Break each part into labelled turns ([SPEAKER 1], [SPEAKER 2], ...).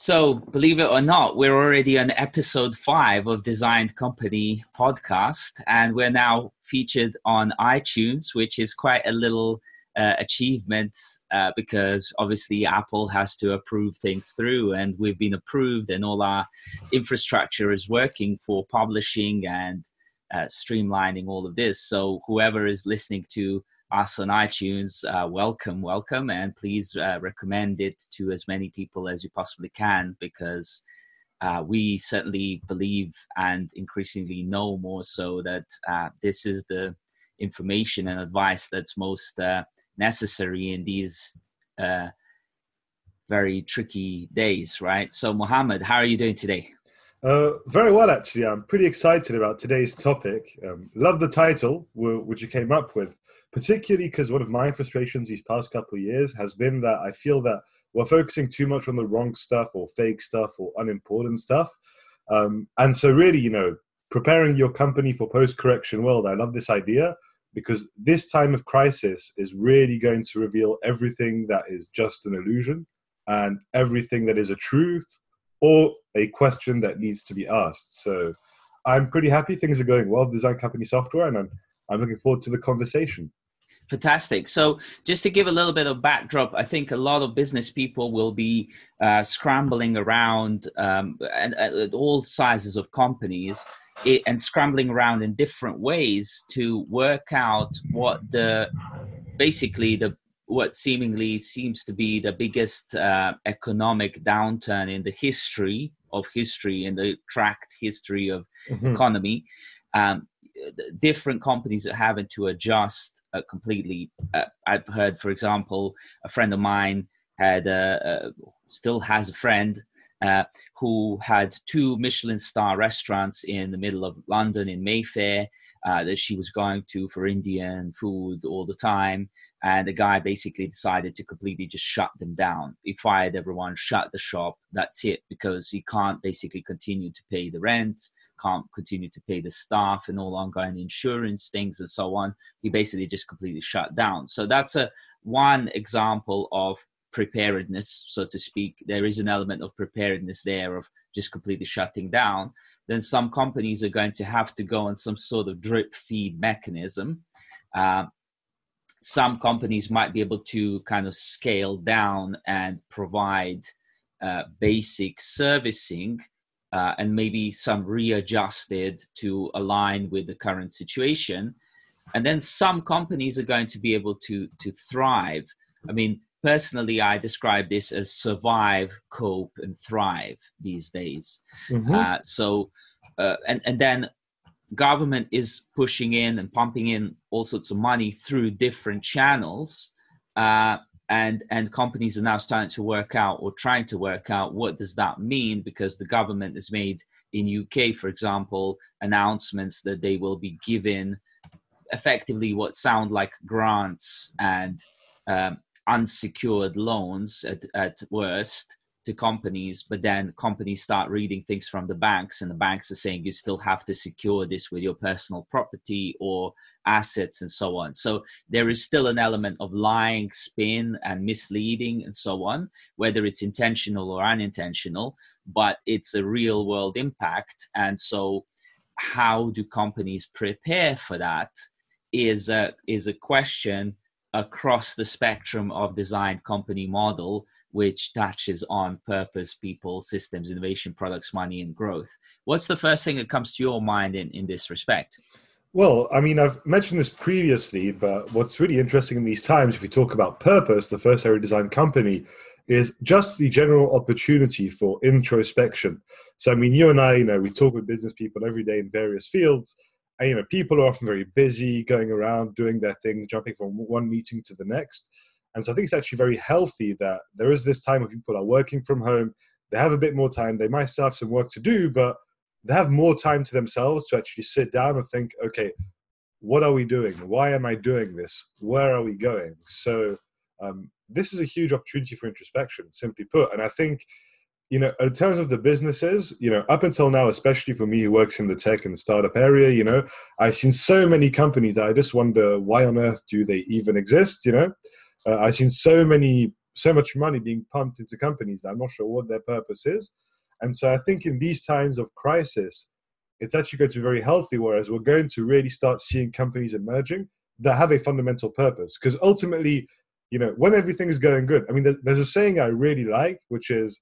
[SPEAKER 1] So, believe it or not, we're already on episode five of Designed Company podcast, and we're now featured on iTunes, which is quite a little uh, achievement uh, because obviously Apple has to approve things through, and we've been approved, and all our infrastructure is working for publishing and uh, streamlining all of this. So, whoever is listening to us on iTunes, uh, welcome, welcome, and please uh, recommend it to as many people as you possibly can because uh, we certainly believe and increasingly know more so that uh, this is the information and advice that's most uh, necessary in these uh, very tricky days, right? So, Mohammed, how are you doing today?
[SPEAKER 2] Uh, very well, actually. I'm pretty excited about today's topic. Um, love the title, which you came up with, particularly because one of my frustrations these past couple of years has been that I feel that we're focusing too much on the wrong stuff or fake stuff or unimportant stuff. Um, and so, really, you know, preparing your company for post correction world, I love this idea because this time of crisis is really going to reveal everything that is just an illusion and everything that is a truth or a question that needs to be asked. So I'm pretty happy things are going well with Design Company Software, and I'm, I'm looking forward to the conversation.
[SPEAKER 1] Fantastic. So, just to give a little bit of backdrop, I think a lot of business people will be uh, scrambling around um, at, at, all sizes of companies and scrambling around in different ways to work out what the basically the what seemingly seems to be the biggest uh, economic downturn in the history of history in the tracked history of mm-hmm. economy. Um, different companies are having to adjust uh, completely. Uh, i've heard for example a friend of mine had uh, still has a friend uh, who had two michelin star restaurants in the middle of london in mayfair uh, that she was going to for indian food all the time and the guy basically decided to completely just shut them down. He fired everyone shut the shop that's it because he can't basically continue to pay the rent can't continue to pay the staff and all ongoing insurance things and so on. He basically just completely shut down. So that's a one example of preparedness so to speak. There is an element of preparedness there of just completely shutting down. Then some companies are going to have to go on some sort of drip feed mechanism uh, some companies might be able to kind of scale down and provide uh, basic servicing uh, and maybe some readjusted to align with the current situation. And then some companies are going to be able to to thrive. I mean personally i describe this as survive cope and thrive these days. Mm-hmm. uh, so uh, and and then government is pushing in and pumping in all sorts of money through different channels uh, and and companies are now starting to work out or trying to work out what does that mean because the government has made in UK for example announcements that they will be giving effectively what sound like grants and um, unsecured loans at, at worst to companies, but then companies start reading things from the banks, and the banks are saying you still have to secure this with your personal property or assets and so on. So there is still an element of lying, spin, and misleading and so on, whether it's intentional or unintentional, but it's a real world impact. And so, how do companies prepare for that? Is a is a question across the spectrum of design company model which touches on purpose, people, systems, innovation, products, money, and growth. What's the first thing that comes to your mind in, in this respect?
[SPEAKER 2] Well, I mean, I've mentioned this previously, but what's really interesting in these times, if we talk about purpose, the first area design company, is just the general opportunity for introspection. So, I mean, you and I, you know, we talk with business people every day in various fields, and, you know, people are often very busy going around doing their things, jumping from one meeting to the next. And so I think it's actually very healthy that there is this time when people are working from home, they have a bit more time, they might still have some work to do, but they have more time to themselves to actually sit down and think, okay, what are we doing? Why am I doing this? Where are we going? So um, this is a huge opportunity for introspection, simply put. And I think, you know, in terms of the businesses, you know, up until now, especially for me who works in the tech and startup area, you know, I've seen so many companies that I just wonder why on earth do they even exist, you know? Uh, I've seen so many so much money being pumped into companies. I'm not sure what their purpose is. And so I think in these times of crisis, it's actually going to be very healthy, whereas we're going to really start seeing companies emerging that have a fundamental purpose. Because ultimately, you know, when everything's going good, I mean, there's a saying I really like, which is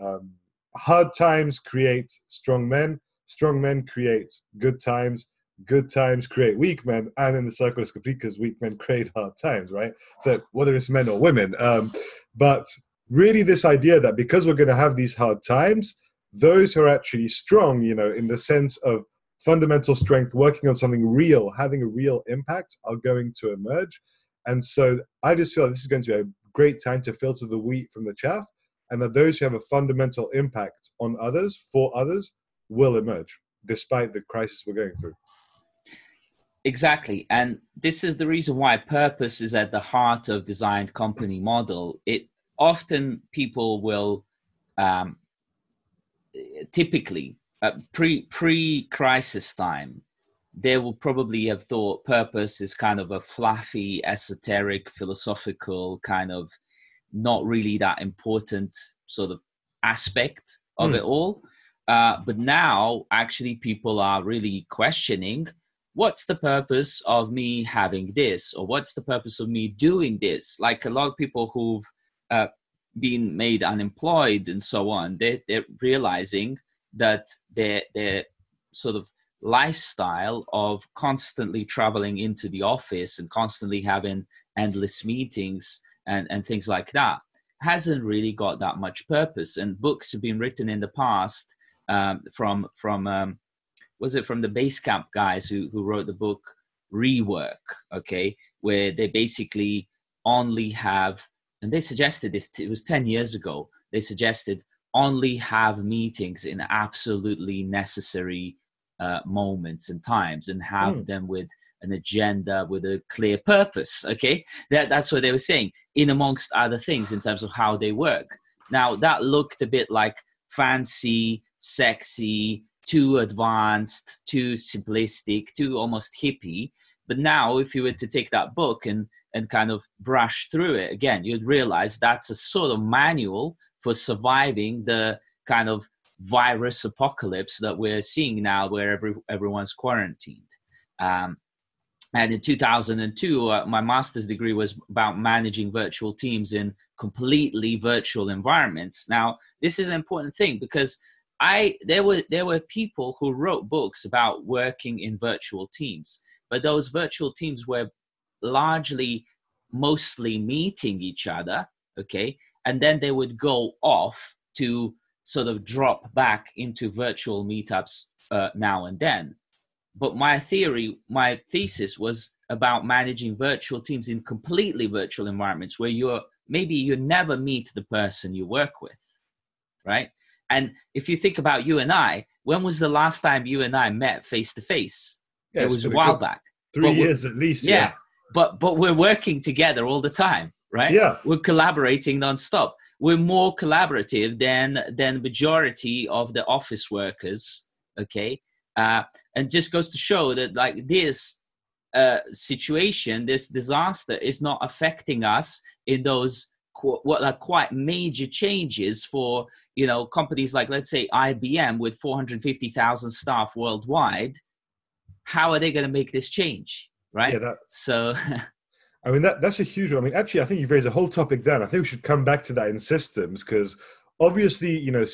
[SPEAKER 2] um, hard times create strong men, strong men create good times, good times create weak men, and then the cycle is complete because weak men create hard times, right? So whether it's men or women, um, but really this idea that because we're going to have these hard times, those who are actually strong, you know, in the sense of fundamental strength, working on something real, having a real impact, are going to emerge. And so I just feel this is going to be a great time to filter the wheat from the chaff, and that those who have a fundamental impact on others, for others, will emerge despite the crisis we're going through.
[SPEAKER 1] Exactly. And this is the reason why purpose is at the heart of designed company model. It often people will um, typically uh, pre pre crisis time they will probably have thought purpose is kind of a fluffy esoteric philosophical kind of not really that important sort of aspect of mm. it all. Uh, but now actually people are really questioning what's the purpose of me having this? Or what's the purpose of me doing this? Like a lot of people who've uh, been made unemployed and so on they, they're realizing that their their sort of lifestyle of constantly traveling into the office and constantly having endless meetings and, and things like that hasn't really got that much purpose. And books have been written in the past um, from from um, was it from the Basecamp guys who who wrote the book Rework, okay, where they basically only have and they suggested this. It was ten years ago. They suggested only have meetings in absolutely necessary uh, moments and times and have mm. them with an agenda with a clear purpose okay? That, that's what they were saying in amongst other things in terms of how they work. Now that looked a bit like fancy sexy too advanced too simplistic too almost hippie. But now if you were to take that book and and kind of brush through it again you'd realize that's a sort of manual for surviving the kind of virus apocalypse that we're seeing now where every, everyone's quarantined. Um, and in 2002, uh, my master's degree was about managing virtual teams in completely virtual environments. Now, this is an important thing because I there were there were people who wrote books about working in virtual teams, but those virtual teams were largely mostly meeting each other, okay, and then they would go off to sort of drop back into virtual meetups uh, now and then. But my theory, my thesis was about managing virtual teams in completely virtual environments where you're maybe you never meet the person you work with, right? And if you think about you and I, when was the last time you and I met face to face? It was a while back.
[SPEAKER 2] Three years at least.
[SPEAKER 1] Yeah, yeah, but but we're working together all the time right?
[SPEAKER 2] Yeah.
[SPEAKER 1] We're collaborating nonstop. We're more collaborative than than majority of the office workers. Okay, uh, and just goes to show that like this uh, situation, this disaster, is not affecting us in those qu- what are quite major changes for you know companies like let's say IBM with 450,000 staff worldwide. How are they going to make this change? Right.
[SPEAKER 2] Yeah, that,
[SPEAKER 1] so
[SPEAKER 2] I mean, that that's a huge one. I mean, actually, I think you've raised a whole topic there. I think we should come back to that in systems because obviously, you know,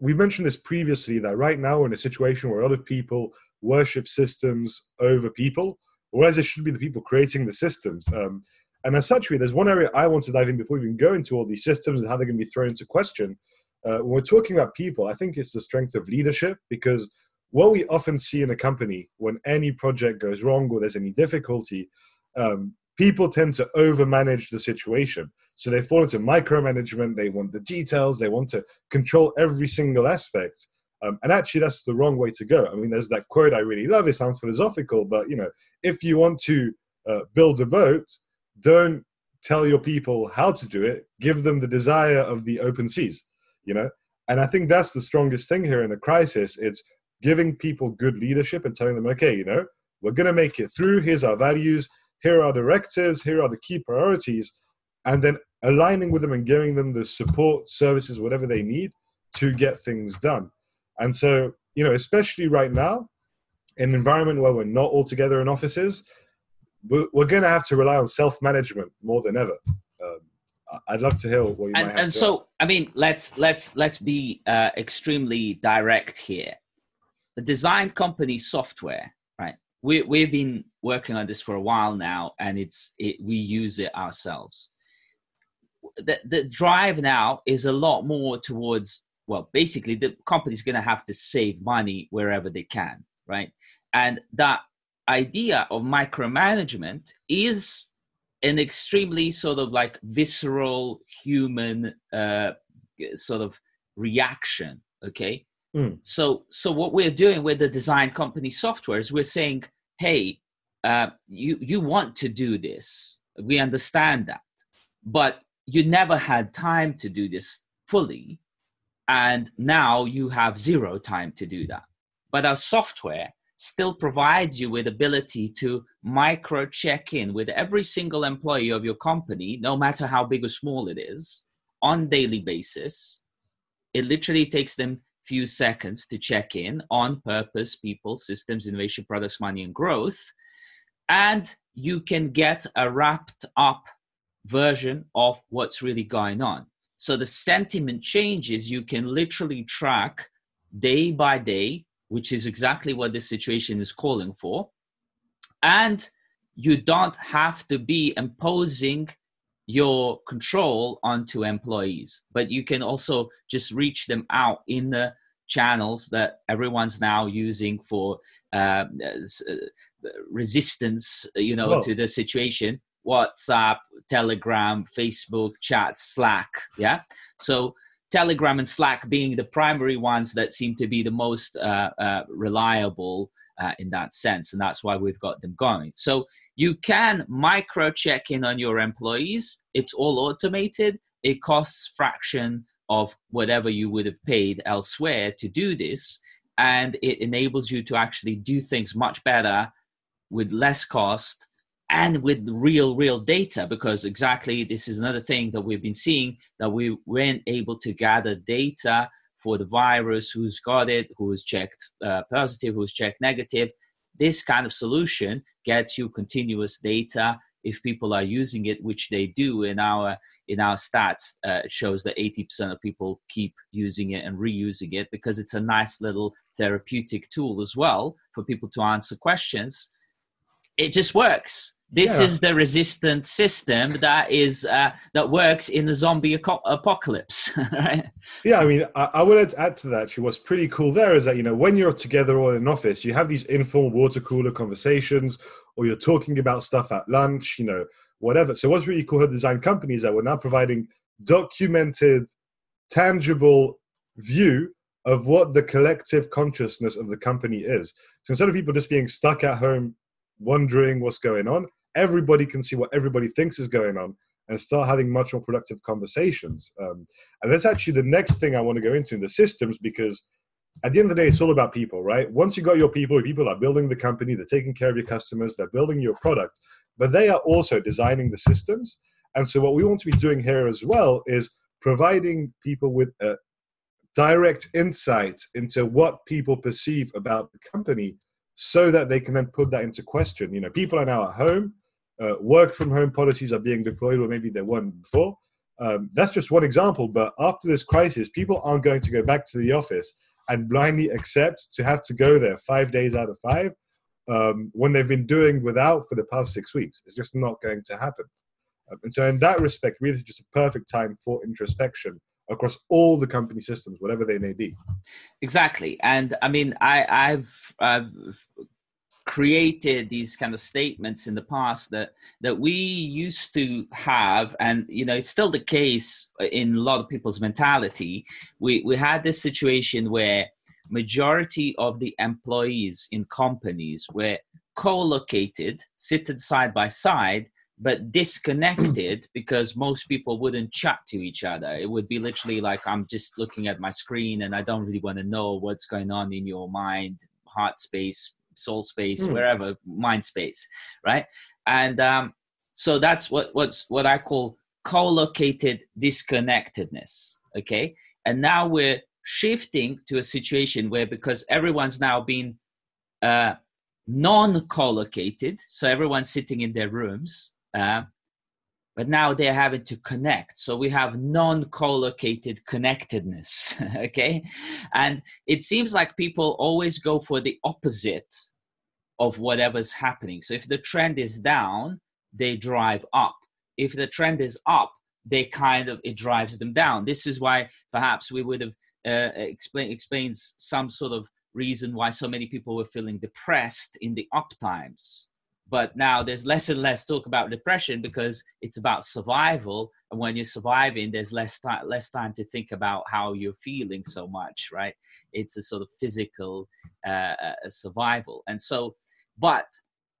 [SPEAKER 2] we mentioned this previously that right now we're in a situation where a lot of people worship systems over people, whereas it should be the people creating the systems. Um, and as such, there's one area I want to dive in before we even go into all these systems and how they're going to be thrown into question. Uh, when we're talking about people, I think it's the strength of leadership because what we often see in a company when any project goes wrong or there's any difficulty, um, people tend to overmanage the situation. So they fall into micromanagement. They want the details. They want to control every single aspect. Um, and actually, that's the wrong way to go. I mean, there's that quote I really love. It sounds philosophical, but you know, if you want to uh, build a boat, don't tell your people how to do it. Give them the desire of the open seas. You know, and I think that's the strongest thing here in a crisis. It's giving people good leadership and telling them, okay, you know, we're going to make it through. Here's our values here are directives, here are the key priorities, and then aligning with them and giving them the support services, whatever they need to get things done. And so, you know, especially right now, in an environment where we're not all together in offices, we're, we're going to have to rely on self management more than ever. Um, I'd love to hear what you
[SPEAKER 1] and, and so i mean let's let's let's be uh, extremely direct here the design company software right we, we've been working on this for a while now and it's it, we use it ourselves the, the drive now is a lot more towards well basically the company's going to have to save money wherever they can right? And that idea of micromanagement is an extremely sort of like visceral human uh, sort of reaction okay?
[SPEAKER 2] Mm.
[SPEAKER 1] so so what we're doing with the design company software is we're saying hey uh, you you want to do this. We understand that. But you never had time to do this fully and now you have zero time to do that. But our software still provides you with ability to micro check in with every single employee of your company no matter how big or small it is on daily basis. It literally takes them few seconds to check in on purpose people systems innovation products money and growth. And you can get a wrapped up version of what's really going on so the sentiment changes you can literally track day by day which is exactly what this situation is calling for. And you don't have to be imposing your control onto employees, but you can also just reach them out in the channels that everyone's now using for uh, resistance, you know, Whoa. to the situation. WhatsApp, Telegram, Facebook, chat, Slack. Yeah. So Telegram and Slack being the primary ones that seem to be the most uh, uh, reliable uh, in that sense, and that's why we've got them going. So you can micro check in on your employees. It's all automated. It costs fraction of whatever you would have paid elsewhere to do this, and it enables you to actually do things much better with less cost and with real real data because exactly this is another thing that we've been seeing that we weren't able to gather data for the virus who's got it who's checked uh, positive who's checked negative. This kind of solution gets you continuous data if people are using it which they do in our in our stats uh, it shows that 80% of people keep using it and reusing it because it's a nice little therapeutic tool as well for people to answer questions. It just works this yeah. is the resistant system that is uh, that works in the zombie apocalypse right?
[SPEAKER 2] Yeah i mean I, I would add to that actually what's pretty cool there is that you know when you're together all in an office you have these informal water cooler conversations or you're talking about stuff at lunch you know whatever. So what's really cool with design companies that we're now providing documented tangible view of what the collective consciousness of the company is. So instead of people just being stuck at home wondering what's going on everybody can see what everybody thinks is going on and start having much more productive conversations. Um, and that's actually the next thing I want to go into in the systems because at the end of the day, it's all about people, right? Once you got your people, your people are building the company, they're taking care of your customers, they're building your product, but they are also designing the systems. And so, what we want to be doing here as well is providing people with a direct insight into what people perceive about the company so that they can then put that into question. You know, people are now at home, uh, work from home policies are being deployed, or maybe they weren't before. Um, that's just one example. But after this crisis, people aren't going to go back to the office and blindly accept to have to go there five days out of five um, when they've been doing without for the past six weeks. It's just not going to happen. Um, and so, in that respect, really, it's just a perfect time for introspection across all the company systems, whatever they may be.
[SPEAKER 1] Exactly, and I mean, I, I've, I've created these kind of statements in the past that that we used to have and you know it's still the case in a lot of people's mentality. We we had this situation where majority of the employees in companies were co-located seated side by side but disconnected because most people wouldn't chat to each other. It would be literally like i'm just looking at my screen and i don't really want to know what's going on in your mind heart space soul space, mm. wherever, mind space, right? And um, so that's what what's what I call co-located disconnectedness okay and now we're shifting to a situation where because everyone's now been uh, non-collocated so everyone's sitting in their rooms uh, but now they're having to connect. So we have non-collocated connectedness okay? And it seems like people always go for the opposite of whatever's happening. So if the trend is down they drive up. If the trend is up they kind of it drives them down. This is why perhaps we would have uh, explain explains some sort of reason why so many people were feeling depressed in the up times but now there's less and less talk about depression because it's about survival and when you're surviving there's less time less time to think about how you're feeling so much right it's a sort of physical uh, uh survival and so but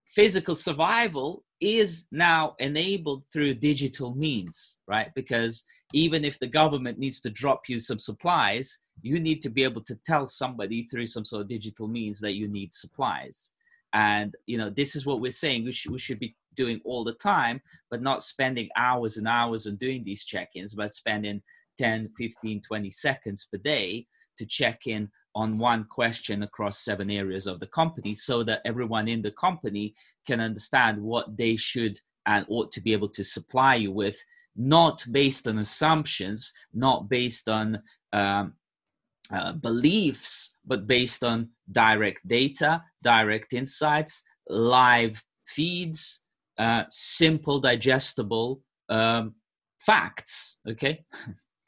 [SPEAKER 1] physical survival is now enabled through digital means, right? Because even if the government needs to drop you some supplies, you need to be able to tell somebody through some sort of digital means that you need supplies. And you know, this is what we're saying we should, we should be doing all the time, but not spending hours and hours on doing these check-ins, but spending 10, 15, 20 seconds per day to check in on one question across seven areas of the company so that everyone in the company can understand what they should and ought to be able to supply you with, not based on assumptions, not based on um, uh, beliefs, but based on direct data, direct insights, live feeds, uh, simple, digestible um, facts. Okay.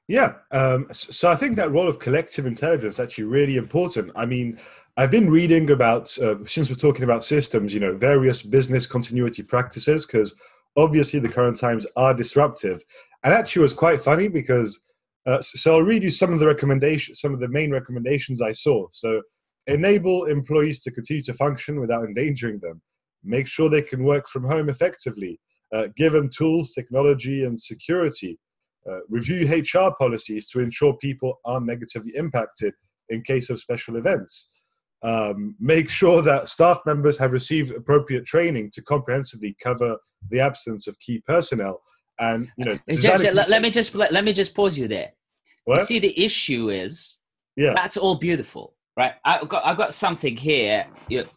[SPEAKER 2] Yeah. Um, so I think that role of collective intelligence is actually really important. I mean, I've been reading about, uh, since we're talking about systems, you know, various business continuity practices, because obviously the current times are disruptive. And actually, it was quite funny because, uh, so I'll read you some of the recommendations, some of the main recommendations I saw. So, enable employees to continue to function without endangering them, make sure they can work from home effectively, uh, give them tools, technology, and security uh, review HR policies to ensure people are negatively impacted in case of special events. Um, make sure that staff members have received appropriate training to comprehensively cover the absence of key personnel. And you know,
[SPEAKER 1] just, let, let, me just let, let, me just pause you there. What? You see, the issue is, yeah, that's all beautiful, right? I've got I've got something here.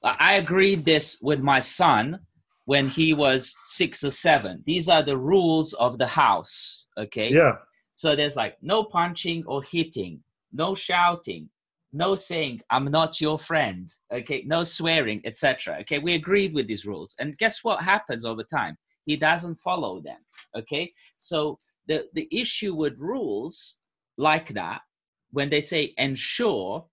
[SPEAKER 1] I agreed this with my son when he was six or seven. These are the rules of the house. Okay.
[SPEAKER 2] Yeah.
[SPEAKER 1] So there's like no punching or hitting, no shouting, no saying I'm not your friend. Okay. No swearing, etc. Okay. We agreed with these rules, and guess what happens over time? He doesn't follow them. Okay. So the the issue with rules like that when they say ensure,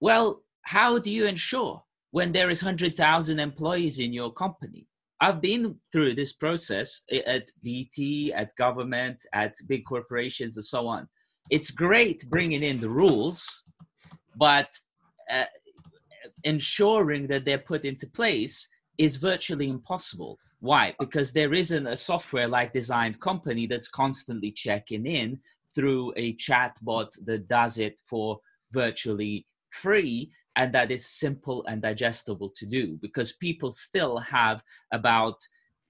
[SPEAKER 1] well, how do you ensure? when there is 100,000 employees in your company. I've been through this process at BT, at government, at big corporations, and so on. It's great bringing in the rules, but uh, ensuring that they're put into place is virtually impossible. Why? Because there isn't a software like designed company that's constantly checking in through a chatbot that does it for virtually free and that is simple and digestible to do because people still have about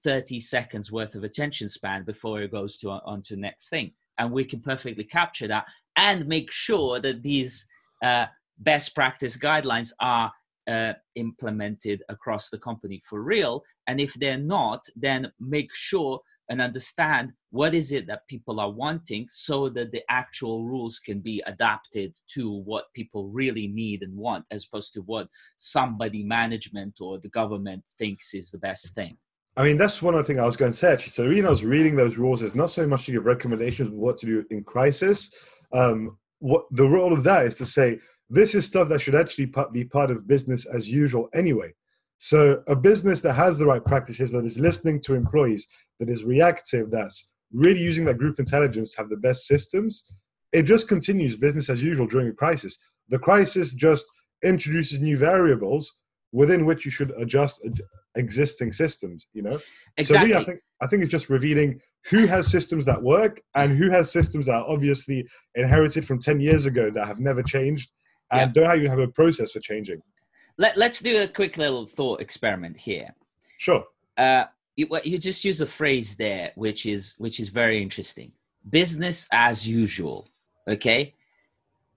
[SPEAKER 1] 30 seconds worth of attention span before it goes to on to next thing. And we can perfectly capture that and make sure that these uh, best practice guidelines are uh, implemented across the company for real. And if they're not then make sure and understand what is it that people are wanting so that the actual rules can be adapted to what people really need and want as opposed to what somebody management or the government thinks is the best thing
[SPEAKER 2] I mean, that's one of the things I was going to say actually. So the reason I was reading those rules is not so much to give recommendations what to do in crisis. Um, what the role of that is to say this is stuff that should actually be part of business as usual anyway. So a business that has the right practices, that is listening to employees, that is reactive, that's really using that group intelligence to have the best systems, it just continues business as usual during a crisis. The crisis just introduces new variables within which you should adjust existing systems. You know,
[SPEAKER 1] exactly.
[SPEAKER 2] So I think I think it's just revealing who has systems that work and who has systems that are obviously inherited from ten years ago that have never changed and yep. don't even have a process for changing.
[SPEAKER 1] Let, let's do a quick little thought experiment here.
[SPEAKER 2] Sure.
[SPEAKER 1] Uh, you, you just use a phrase there, which is which is very interesting. Business as usual. Okay,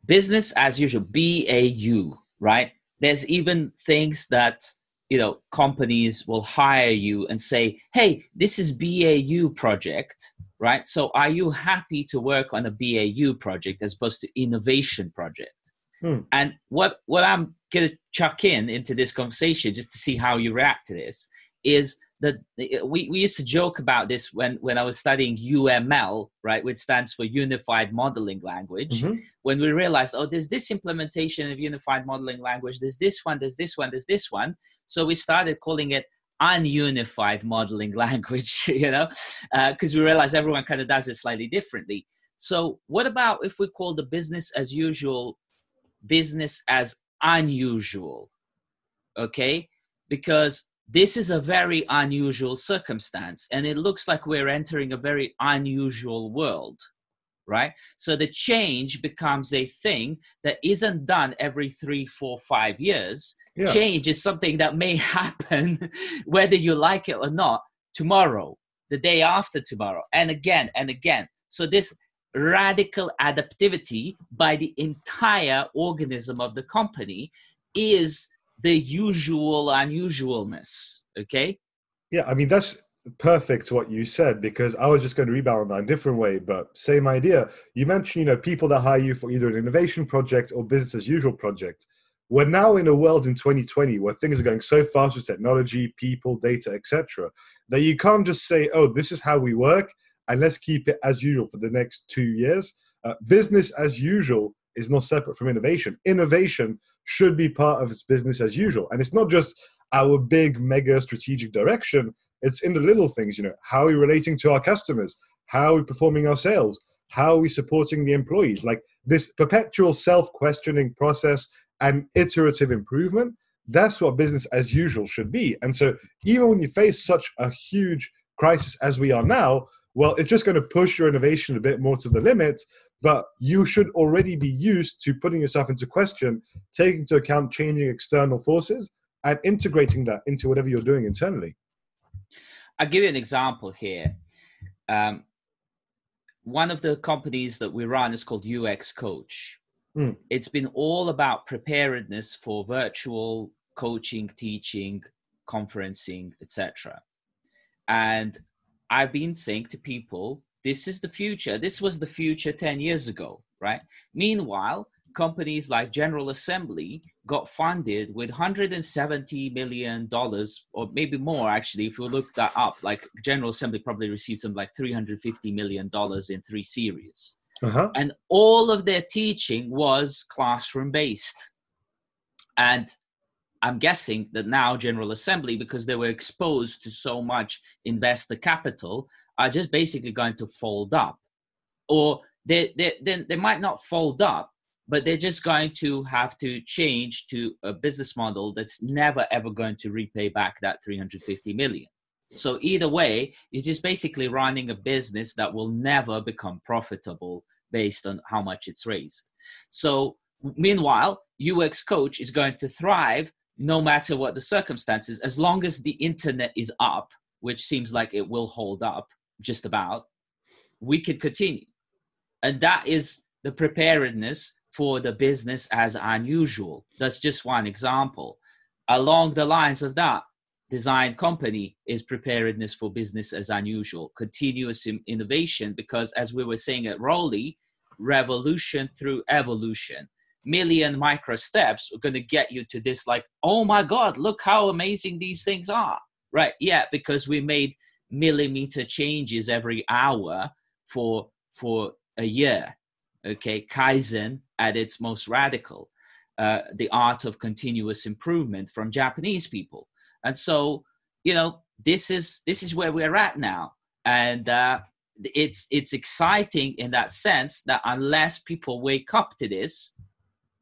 [SPEAKER 1] business as usual. B A U. Right. There's even things that you know companies will hire you and say, "Hey, this is BAU project." Right. So, are you happy to work on a BAU project as opposed to innovation project? Hmm. And what what I'm gonna chuck in into this conversation just to see how you react to this is that we, we used to joke about this when, when I was studying UML, right, which stands for Unified Modeling Language. Mm-hmm. When we realized, oh, there's this implementation of Unified Modeling Language, there's this one, there's this one, there's this one. So we started calling it ununified modeling language, you know, because uh, we realized everyone kind of does it slightly differently. So what about if we call the business as usual business as unusual? Okay, because this is a very unusual circumstance and it looks like we're entering a very unusual world right so the change becomes a thing that isn't done every three four five years yeah. change is something that may happen whether you like it or not tomorrow the day after tomorrow and again and again so this radical adaptivity by the entire organism of the company is the usual unusualness. Okay.
[SPEAKER 2] Yeah, I mean that's perfect what you said because I was just going to rebound on a different way, but same idea. You mentioned, you know, people that hire you for either an innovation project or business as usual project. We're now in a world in 2020 where things are going so fast with technology, people, data, etc., that you can't just say, "Oh, this is how we work," and let's keep it as usual for the next two years. Uh, business as usual is not separate from innovation. Innovation should be part of its business as usual. And it's not just our big mega strategic direction, it's in the little things, you know, how are we relating to our customers? How are we performing our sales? How are we supporting the employees? Like this perpetual self questioning process and iterative improvement, that's what business as usual should be. And so, even when you face such a huge crisis as we are now, well, it's just going to push your innovation a bit more to the limit but you should already be used to putting yourself into question, taking into account changing external forces, and integrating that into whatever you're doing internally.
[SPEAKER 1] I'll give you an example here. Um, one of the companies that we run is called UX Coach. Mm. It's been all about preparedness for virtual coaching, teaching, conferencing, etc. And I've been saying to people, this is the future. This was the future 10 years ago, right? Meanwhile, companies like General Assembly got funded with 170 million dollars or maybe more actually if you look that up like General Assembly probably received some like 350 million dollars in three series uh-huh. and all of their teaching was classroom based and I'm guessing that now General Assembly because they were exposed to so much investor capital are just basically going to fold up. Or they, they, they, they might not fold up but they're just going to have to change to a business model that's never ever going to repay back that 350 million. So either way you're just basically running a business that will never become profitable based on how much it's raised. So meanwhile ux coach is going to thrive no matter what the circumstances as long as the internet is up which seems like it will hold up just about, we could continue. And that is the preparedness for the business as unusual. That's just one example. Along the lines of that, design company is preparedness for business as unusual, continuous innovation, because as we were saying at Rowley, revolution through evolution. Million micro steps are going to get you to this, like, oh my God, look how amazing these things are. Right. Yeah, because we made millimeter changes every hour for for a year okay kaizen at its most radical uh, the art of continuous improvement from japanese people and so you know this is this is where we're at now and uh, it's it's exciting in that sense that unless people wake up to this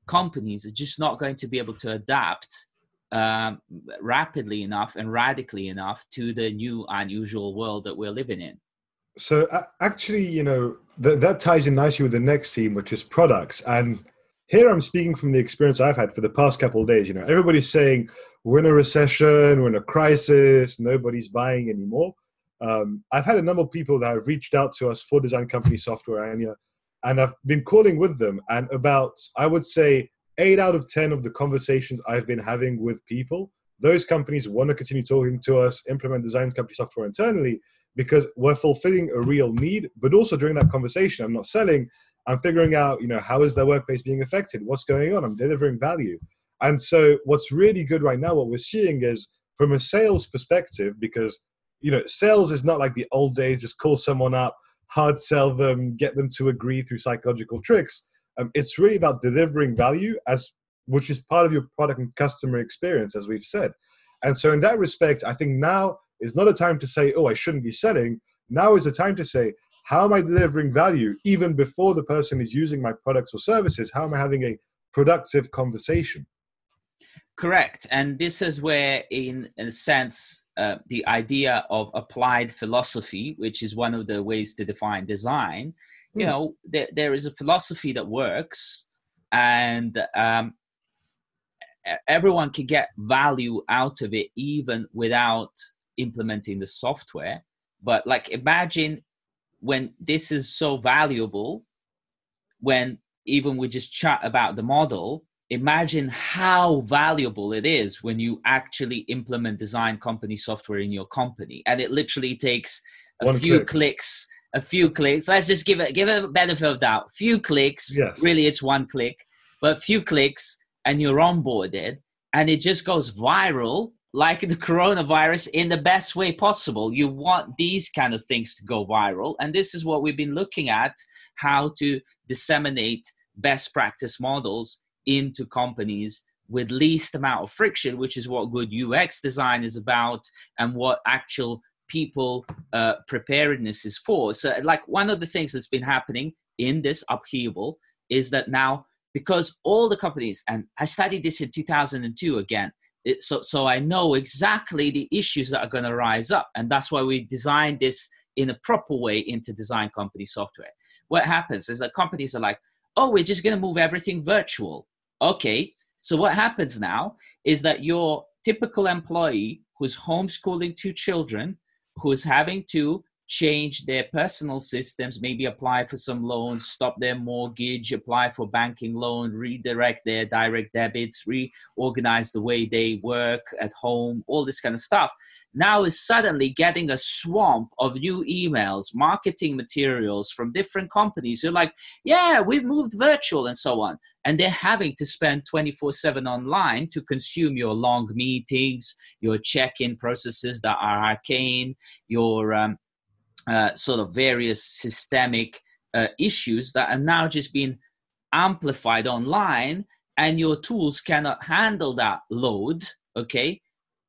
[SPEAKER 1] companies are just not going to be able to adapt um, rapidly enough and radically enough to the new unusual world that we're living in.
[SPEAKER 2] So uh, actually, you know, th- that ties in nicely with the next theme, which is products. And here I'm speaking from the experience I've had for the past couple of days. You know, everybody's saying we're in a recession, we're in a crisis, nobody's buying anymore. Um, I've had a number of people that have reached out to us for design company software, Anya, and I've been calling with them. And about, I would say, eight out of 10 of the conversations I've been having with people, those companies want to continue talking to us, implement design company software internally because we're fulfilling a real need. But also during that conversation, I'm not selling, I'm figuring out, you know, how is their workplace being affected? What's going on? I'm delivering value. And so what's really good right now, what we're seeing is from a sales perspective, because you know, sales is not like the old days, just call someone up, hard sell them, get them to agree through psychological tricks. Um, it's really about delivering value as which is part of your product and customer experience, as we've said. And so in that respect, I think now is not a time to say, oh, I shouldn't be selling. Now is a time to say, how am I delivering value even before the person is using my products or services? How am I having a productive conversation?
[SPEAKER 1] Correct. And this is where, in, in a sense, uh, the idea of applied philosophy, which is one of the ways to define design, you hmm. know, there, there is a philosophy that works and um, everyone can get value out of it even without implementing the software. But like, imagine when this is so valuable, when even we just chat about the model, imagine how valuable it is when you actually implement design company software in your company. And it literally takes a One few click. clicks a few clicks. Let's just give it give it a benefit of doubt. Few clicks yes. really it's one click but few clicks and you're onboarded and it just goes viral like the coronavirus in the best way possible. You want these kind of things to go viral. And this is what we've been looking at how to disseminate best practice models into companies with least amount of friction, which is what good UX design is about and what actual people uh, preparedness is for. So, like one of the things that's been happening in this upheaval is that now because all the companies, and I studied this in 2002 again, it, so so I know exactly the issues that are going to rise up, and that's why we designed this in a proper way into design company software. What happens is that companies are like, oh, we're just going to move everything virtual Okay, so what happens now is that your typical employee who's homeschooling two children, who's having to change their personal systems, maybe apply for some loans, stop their mortgage, apply for banking loan, redirect their direct debits, reorganize the way they work at home, all this kind of stuff. Now is suddenly getting a swamp of new emails, marketing materials from different companies who are like, yeah, we've moved virtual and so on. And they're having to spend 24 7 online to consume your long meetings, your check in processes that are arcane, your um, uh, sort of various systemic uh, issues that are now just being amplified online and your tools cannot handle that load okay?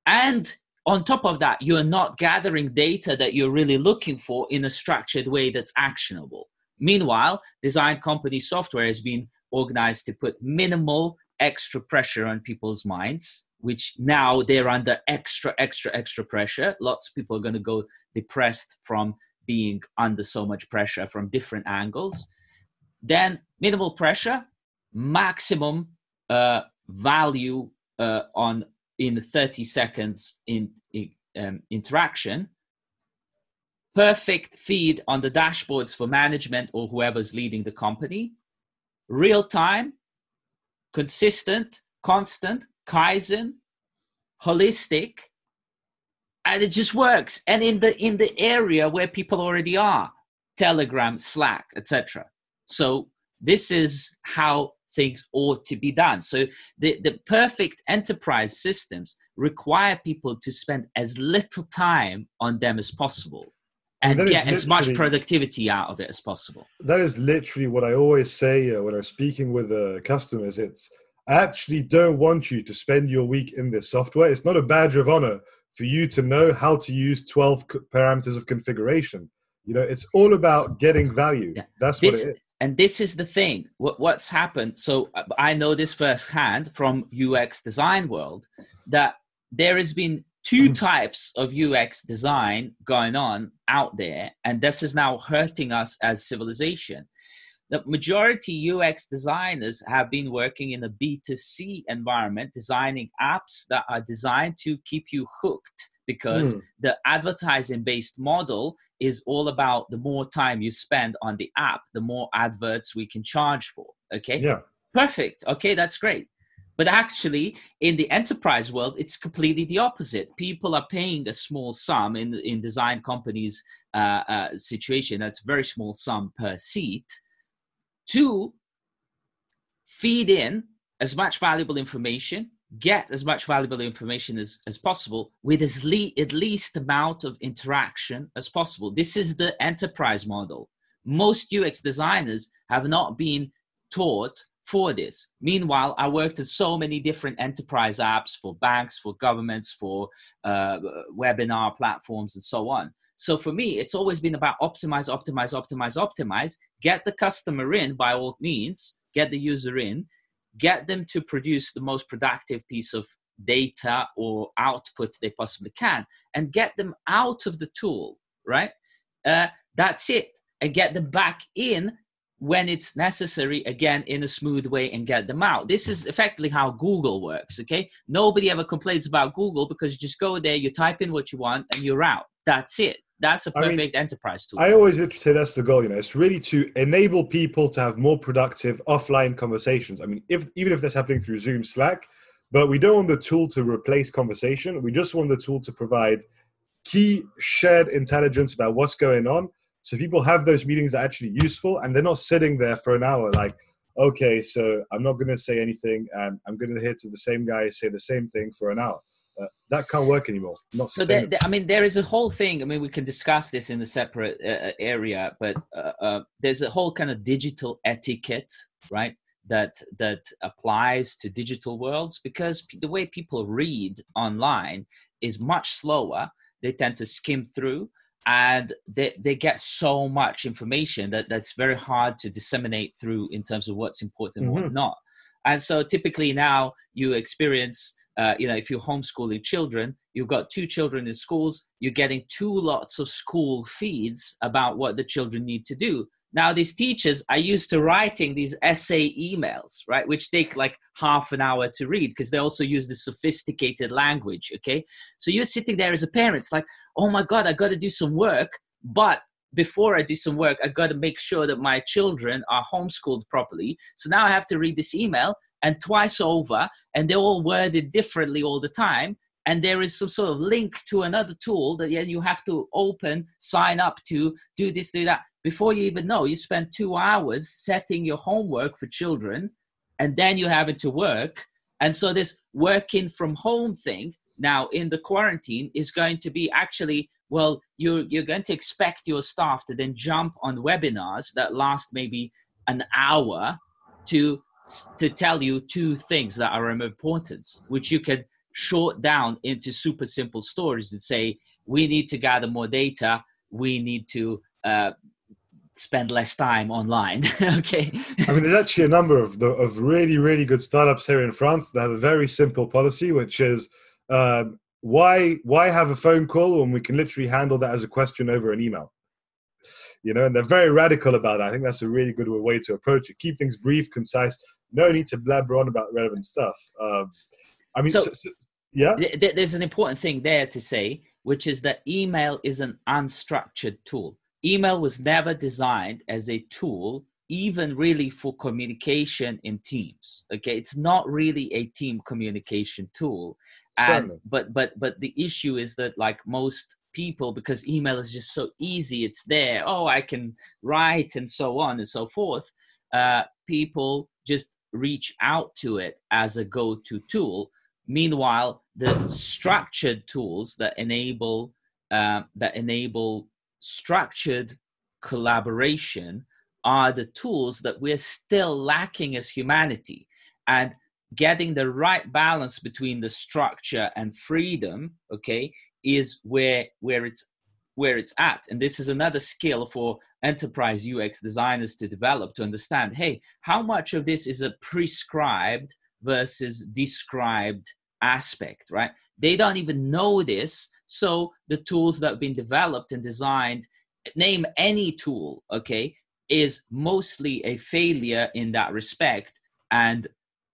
[SPEAKER 1] And on top of that you're not gathering data that you're really looking for in a structured way that's actionable. Meanwhile design company software has been organized to put minimal extra pressure on people's minds which now they're under extra extra extra pressure. Lots of people are going to go depressed from being under so much pressure from different angles. Then minimal pressure, maximum uh, value uh, on in 30 seconds in, in um, interaction. Perfect feed on the dashboards for management or whoever's leading the company. Real time, consistent, constant, Kaizen, holistic, and it just works. And in the in the area where people already are telegram slack etc so this is how things ought to be done. So the, the perfect enterprise systems require people to spend as little time on them as possible and get as much productivity out of it as possible.
[SPEAKER 2] That is literally what i always say uh, when i'm speaking with uh, customers. It's i actually don't want you to spend your week in this software. It's not a badge of honor for you to know how to use 12 parameters of configuration. You know, it's all about getting value. Yeah. That's this, what it is.
[SPEAKER 1] And this is the thing. What, what's happened? So uh, I know this firsthand from UX design world that there has been two mm-hmm. types of UX design going on out there, and this is now hurting us as civilization. The majority UX designers have been working in a B2C environment, designing apps that are designed to keep you hooked because mm. the advertising based model is all about the more time you spend on the app, the more adverts we can charge for. Okay.
[SPEAKER 2] Yeah.
[SPEAKER 1] Perfect. Okay, that's great. But actually, in the enterprise world, it's completely the opposite. People are paying a small sum in in design companies' uh, uh, situation. That's a very small sum per seat to feed in as much valuable information get as much valuable information as, as possible with as le- at least amount of interaction as possible. This is the enterprise model. Most UX designers have not been taught for this. Meanwhile, I worked at so many different enterprise apps for banks, for governments, for uh, webinar platforms, and so on. So for me, it's always been about optimize, optimize, optimize, optimize. Get the customer in by all means, get the user in, get them to produce the most productive piece of data or output they possibly can and get them out of the tool right? Uh, that's it. And get them back in when it's necessary again in a smooth way and get them out. This is effectively how google works okay? Nobody ever complains about google because you just go there you type in what you want and you're out. That's it that's a perfect I mean, enterprise tool.
[SPEAKER 2] I always say that's the goal. You know, it's really to enable people to have more productive offline conversations. I mean, if even if that's happening through Zoom, Slack, but we don't want the tool to replace conversation. We just want the tool to provide key shared intelligence about what's going on, so people have those meetings that are actually useful, and they're not sitting there for an hour like. Okay, so I'm not going to say anything, and I'm going to hear to the same guy say the same thing for an hour uh, that can't work anymore. Not
[SPEAKER 1] so. There, I mean, there is a whole thing. I mean, we can discuss this in a separate uh, uh, area, but uh, uh, there's a whole kind of digital etiquette, right? That that applies to digital worlds because the way people read online is much slower. They tend to skim through, and they they get so much information that that's very hard to disseminate through in terms of what's important mm-hmm. and what not. And so, typically now you experience uh, you know, if you're homeschooling children, you've got two children in schools, you're getting two lots of school feeds about what the children need to do. Now, these teachers are used to writing these essay emails, right, which take like half an hour to read because they also use the sophisticated language. Okay. So you're sitting there as a parent, it's like, oh my God, I got to do some work. But before I do some work, I got to make sure that my children are homeschooled properly. So now I have to read this email and twice over, and they're all worded differently all the time. And there is some sort of link to another tool that you have to open, sign up to, do this, do that. Before you even know, you spend two hours setting your homework for children, and then you have it to work. And so this working from home thing now in the quarantine is going to be actually well you're you're going to expect your staff to then jump on webinars that last maybe an hour to to tell you two things that are of importance, which you can short down into super simple stories and say, we need to gather more data, we need to uh, spend less time online. okay.
[SPEAKER 2] I mean, there's actually a number of the, of really really good startups here in France that have a very simple policy, which is um, why why have a phone call when we can literally handle that as a question over an email you know, and they're very radical about that. I think that's a really good way to approach it. Keep things brief, concise. No need to blabber on about relevant stuff. Um, I mean, so, so, so, yeah.
[SPEAKER 1] Th- there's an important thing there to say, which is that email is an unstructured tool. Email was never designed as a tool even really for communication in teams okay it's not really a team communication tool and but but but the issue is that like most people because email is just so easy it's there oh i can write and so on and so forth uh, people just reach out to it as a go-to tool. Meanwhile the structured tools that enable uh, that enable structured collaboration are the tools that we're still lacking as humanity. And getting the right balance between the structure and freedom okay is where where it's where it's at. And this is another skill for enterprise ux designers to develop to understand hey how much of this is a prescribed versus described aspect right they don't even know this so the tools that have been developed and designed name any tool okay is mostly a failure in that respect and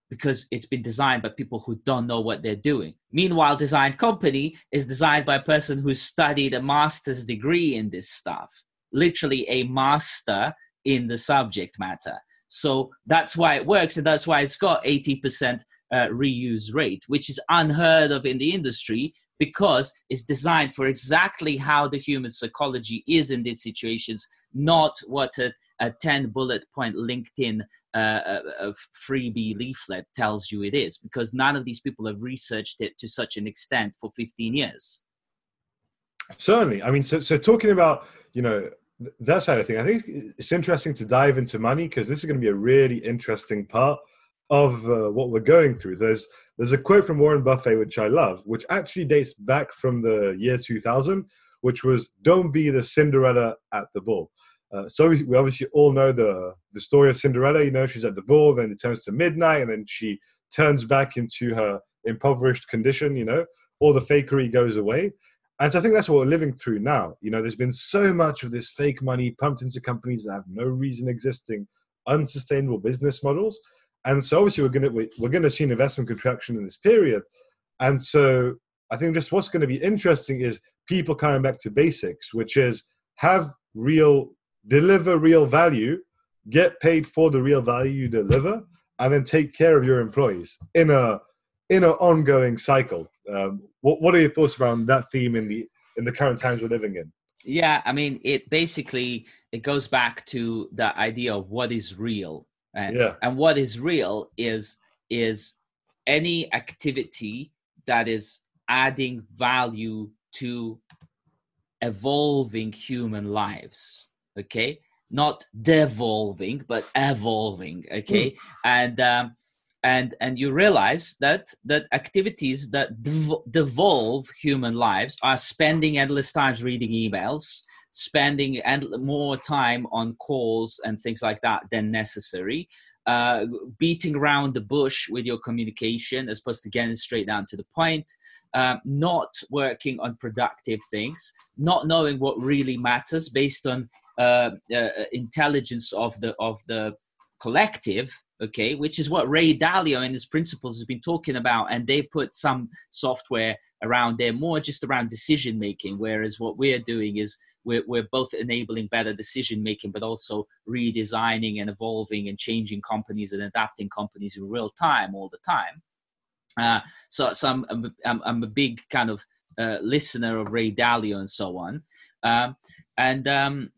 [SPEAKER 1] because it's been designed by people who don't know what they're doing. Meanwhile, Design Company is designed by a person who studied a master's degree in this stuff, literally a master in the subject matter. So that's why it works, and that's why it's got 80% uh, reuse rate, which is unheard of in the industry because it's designed for exactly how the human psychology is in these situations, not what a, a 10 bullet point LinkedIn uh, a, a freebie leaflet tells you it is, because none of these people have researched it to such an extent for 15 years.
[SPEAKER 2] Certainly. I mean, so, so talking about, you know, that side of thing, I think it's interesting to dive into money because this is going to be a really interesting part of uh, what we're going through. There's there's a quote from Warren Buffett which I love, which actually dates back from the year 2000, which was "Don't be the Cinderella at the ball." Uh, so we, we obviously all know the the story of Cinderella. You know, she's at the ball, then it turns to midnight, and then she turns back into her impoverished condition. You know, all the fakery goes away. And so I think that's what we're living through now. You know, there's been so much of this fake money pumped into companies that have no reason existing, unsustainable business models. And so obviously we're gonna we're gonna see an investment contraction in this period. And so I think just what's going to be interesting is people coming back to basics, which is have real deliver real value, get paid for the real value you deliver, and then take care of your employees in a in an ongoing cycle. Um, what what are your thoughts around that theme in the in the current times we're living in?
[SPEAKER 1] Yeah, I mean, it basically it goes back to the idea of what is real, and, yeah. and what is real is is any activity that is adding value to evolving human lives okay not devolving but evolving okay mm. and um, and and you realize that that activities that dev- devolve human lives are spending endless times reading emails spending and more time on calls and things like that than necessary uh, beating around the bush with your communication as opposed to getting straight down to the point um, not working on productive things not knowing what really matters based on uh, uh, intelligence of the of the collective okay which is what ray dalio and his principles has been talking about and they put some software around there more just around decision making whereas what we're doing is we're, we're both enabling better decision making but also redesigning and evolving and changing companies and adapting companies in real time all the time. Uh, so, so I'm, I'm, I'm, a big kind of uh, listener of ray dalio and so on. Um, and um,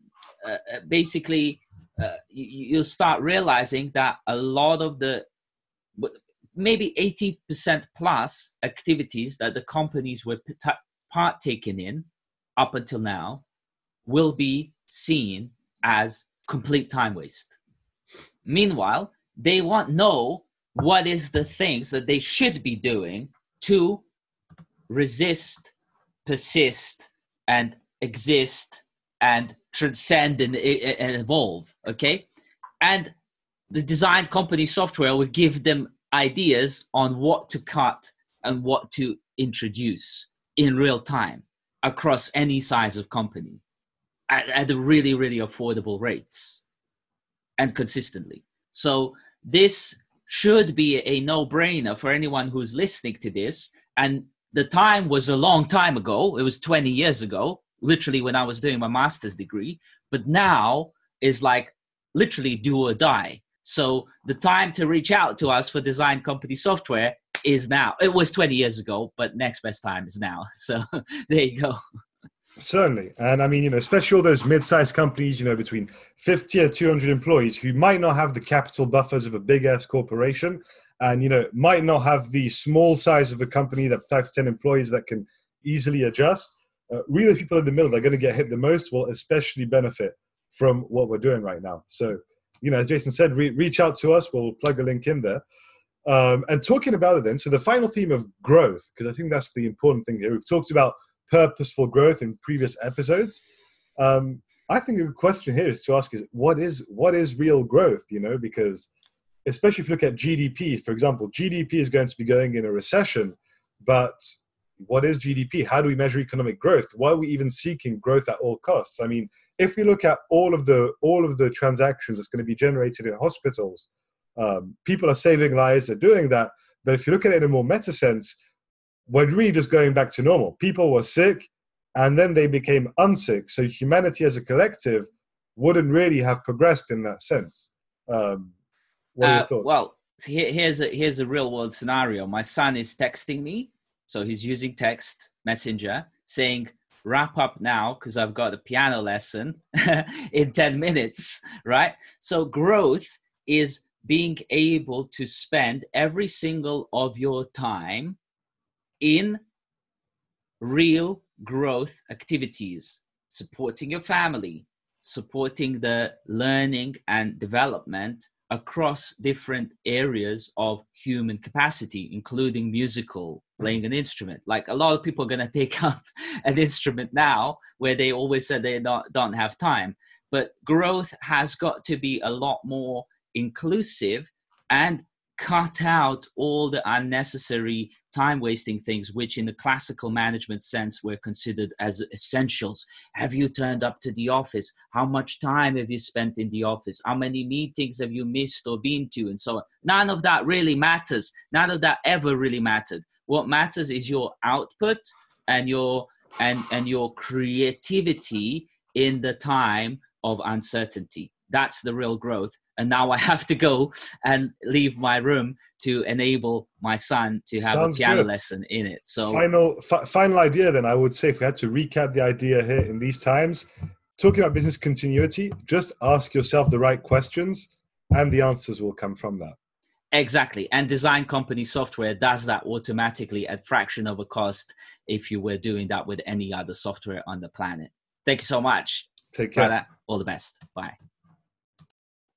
[SPEAKER 1] uh, uh, basically uh, you, will start realizing that a lot of the maybe 80% plus activities that the companies were partaking in up until now will be seen as complete time waste. Meanwhile, they want know what is the things that they should be doing to resist, persist, and exist and transcend and, and evolve okay? And the design company software will give them ideas on what to cut and what to introduce in real time across any size of company at, at really really affordable rates and consistently. So this should be a no-brainer for anyone who's listening to this. And the time was a long time ago. It was 20 years ago literally when I was doing my master's degree, but now is like literally do or die. So the time to reach out to us for design company software is now. It was 20 years ago, but next best time is now. So there you go.
[SPEAKER 2] Certainly. And I mean, you know, especially all those mid sized companies, you know, between 50 and 200 employees who might not have the capital buffers of a big ass corporation and, you know, might not have the small size of a company that 5 to 10 employees that can easily adjust uh, really people in the middle that are going to get hit the most will especially benefit from what we're doing right now. So, you know, as Jason said, re- reach out to us. We'll plug a link in there. Um, and talking about it then, so the final theme of growth, because I think that's the important thing here. We've talked about purposeful growth in previous episodes. Um, I think a question here is to ask is what is what is real growth? You know, because especially if you look at GDP, for example, GDP is going to be going in a recession, but what is GDP? How do we measure economic growth? Why are we even seeking growth at all costs? I mean, if we look at all of the all of the transactions that's going to be generated in hospitals, um, people are saving lives. They're doing that. But if you look at it in a more meta sense, we're really just going back to normal. People were sick, and then they became unsick. So humanity as a collective wouldn't really have progressed in that sense. Um, what are your
[SPEAKER 1] Uh,
[SPEAKER 2] thoughts?
[SPEAKER 1] well, here, here's a here's a real world scenario. My son is texting me, so he's using text messenger, saying, "Wrap up now because I've got a piano lesson in ten minutes." Right. So growth is being able to spend every single of your time in real growth activities, supporting your family, supporting the learning and development across different areas of human capacity, including musical, playing an instrument. Like a lot of people are going to take up an instrument now where they always said they don't, don't have time. But growth has got to be a lot more inclusive and cut out all the unnecessary time wasting things which in the classical management sense were considered as essentials. Have you turned up to the office? How much time have you spent in the office? How many meetings have you missed or been to and so on? None of that really matters. None of that ever really mattered what matters is your output and your and and your creativity in the time of uncertainty. That's the real growth. And now i have to go and leave my room to enable my son to have
[SPEAKER 2] Sounds
[SPEAKER 1] a piano
[SPEAKER 2] good.
[SPEAKER 1] lesson in it. So
[SPEAKER 2] final fi- final idea then i would say if we had to recap the idea here in these times talking about business continuity just ask yourself the right questions and the answers will come from that
[SPEAKER 1] exactly and design company software does that automatically at fraction of a cost if you were doing that with any other software on the planet. Thank you so much.
[SPEAKER 2] Take care.
[SPEAKER 1] all the best. Bye